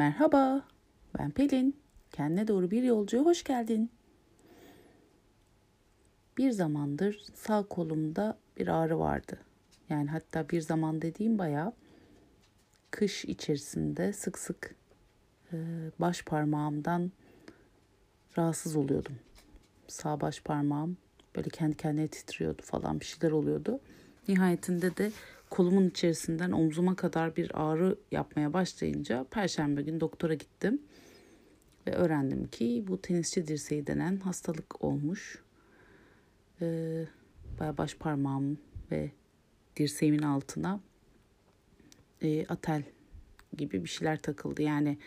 Merhaba, ben Pelin. Kendine doğru bir yolcuya hoş geldin. Bir zamandır sağ kolumda bir ağrı vardı. Yani hatta bir zaman dediğim bayağı kış içerisinde sık sık e, baş parmağımdan rahatsız oluyordum. Sağ baş parmağım böyle kendi kendine titriyordu falan bir şeyler oluyordu. Nihayetinde de kolumun içerisinden omzuma kadar bir ağrı yapmaya başlayınca perşembe gün doktora gittim. Ve öğrendim ki bu tenisçi dirseği denen hastalık olmuş. Ee, bayağı baş parmağım ve dirseğimin altına e, atel gibi bir şeyler takıldı. Yani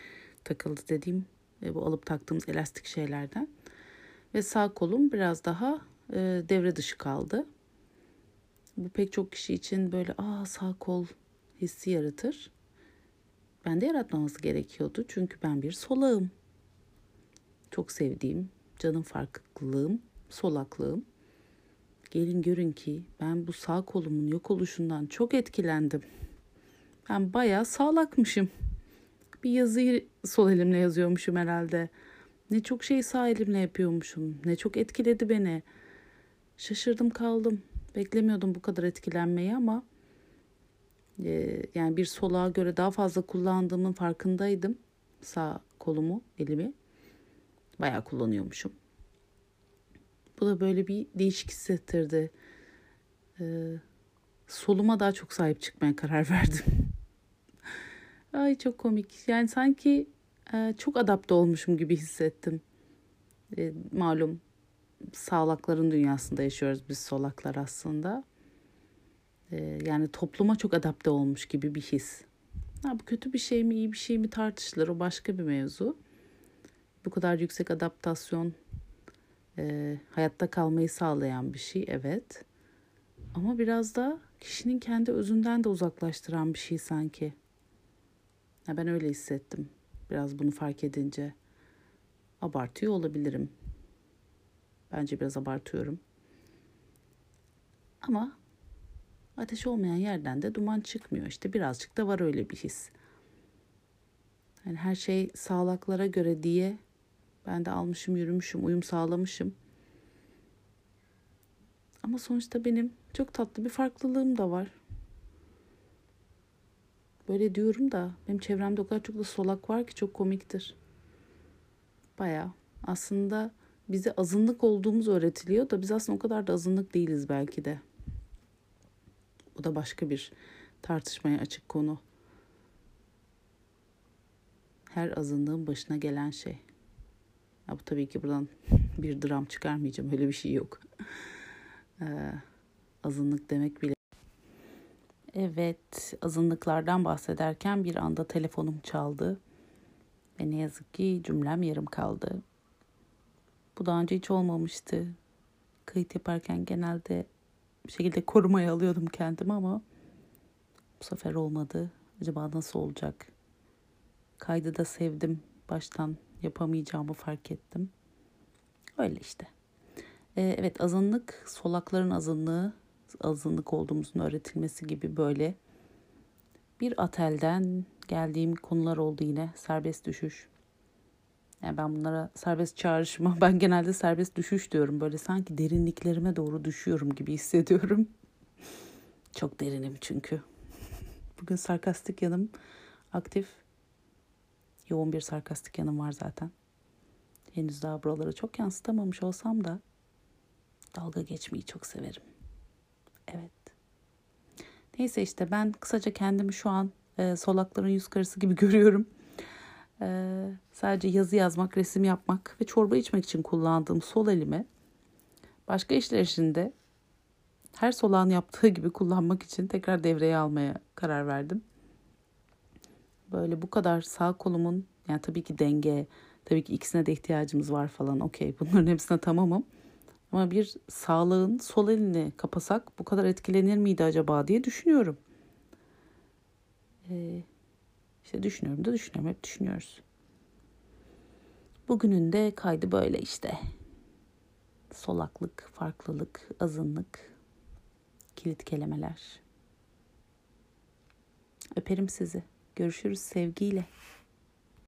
takıldı dediğim e, bu alıp taktığımız elastik şeylerden. Ve sağ kolum biraz daha e, devre dışı kaldı. Bu pek çok kişi için böyle aa sağ kol hissi yaratır. Ben de yaratmaması gerekiyordu çünkü ben bir solağım. Çok sevdiğim, canım farklılığım, solaklığım. Gelin görün ki ben bu sağ kolumun yok oluşundan çok etkilendim. Ben bayağı sağlakmışım. Bir yazıyı sol elimle yazıyormuşum herhalde. Ne çok şey sağ elimle yapıyormuşum. Ne çok etkiledi beni. Şaşırdım kaldım. Beklemiyordum bu kadar etkilenmeyi ama e, yani bir solağa göre daha fazla kullandığımın farkındaydım. Sağ kolumu, elimi. Bayağı kullanıyormuşum. Bu da böyle bir değişik hissettirdi. Ee, soluma daha çok sahip çıkmaya karar verdim. Ay çok komik. Yani sanki e, çok adapte olmuşum gibi hissettim. E, malum sağlakların dünyasında yaşıyoruz biz solaklar aslında. E, yani topluma çok adapte olmuş gibi bir his. Ha, bu kötü bir şey mi iyi bir şey mi tartışılır o başka bir mevzu. Bu kadar yüksek adaptasyon e, hayatta kalmayı sağlayan bir şey evet. Ama biraz da kişinin kendi özünden de uzaklaştıran bir şey sanki. Ya ben öyle hissettim. Biraz bunu fark edince abartıyor olabilirim. Bence biraz abartıyorum. Ama ateş olmayan yerden de duman çıkmıyor. İşte birazcık da var öyle bir his. Yani her şey sağlaklara göre diye ben de almışım, yürümüşüm, uyum sağlamışım. Ama sonuçta benim çok tatlı bir farklılığım da var. Böyle diyorum da benim çevremde o kadar çok da solak var ki çok komiktir. Baya aslında bize azınlık olduğumuz öğretiliyor da biz aslında o kadar da azınlık değiliz belki de. Bu da başka bir tartışmaya açık konu. Her azınlığın başına gelen şey. Ya bu tabii ki buradan bir dram çıkarmayacağım. Öyle bir şey yok. Ee, azınlık demek bile. Evet, azınlıklardan bahsederken bir anda telefonum çaldı. Ve ne yazık ki cümlem yarım kaldı. Bu daha önce hiç olmamıştı. Kayıt yaparken genelde bir şekilde korumaya alıyordum kendimi ama bu sefer olmadı. Acaba nasıl olacak? Kaydı da sevdim. Baştan yapamayacağımı fark ettim. Öyle işte. Ee, evet azınlık, solakların azınlığı, azınlık olduğumuzun öğretilmesi gibi böyle bir atelden geldiğim konular oldu yine. Serbest düşüş. Yani ben bunlara serbest çağrışma, ben genelde serbest düşüş diyorum. Böyle sanki derinliklerime doğru düşüyorum gibi hissediyorum. Çok derinim çünkü. Bugün sarkastik yanım aktif. Yoğun bir sarkastik yanım var zaten. Henüz daha buraları çok yansıtamamış olsam da dalga geçmeyi çok severim. Evet. Neyse işte ben kısaca kendimi şu an e, solakların yüz karısı gibi görüyorum. E, sadece yazı yazmak, resim yapmak ve çorba içmek için kullandığım sol elimi başka işler içinde her solağın yaptığı gibi kullanmak için tekrar devreye almaya karar verdim. Böyle bu kadar sağ kolumun yani tabii ki denge, tabii ki ikisine de ihtiyacımız var falan. Okey bunların hepsine tamamım. Ama bir sağlığın sol elini kapasak bu kadar etkilenir miydi acaba diye düşünüyorum. İşte düşünüyorum da düşünüyorum. Hep düşünüyoruz. Bugünün de kaydı böyle işte. Solaklık, farklılık, azınlık, kilit kelimeler. Öperim sizi. Görüşürüz sevgiyle.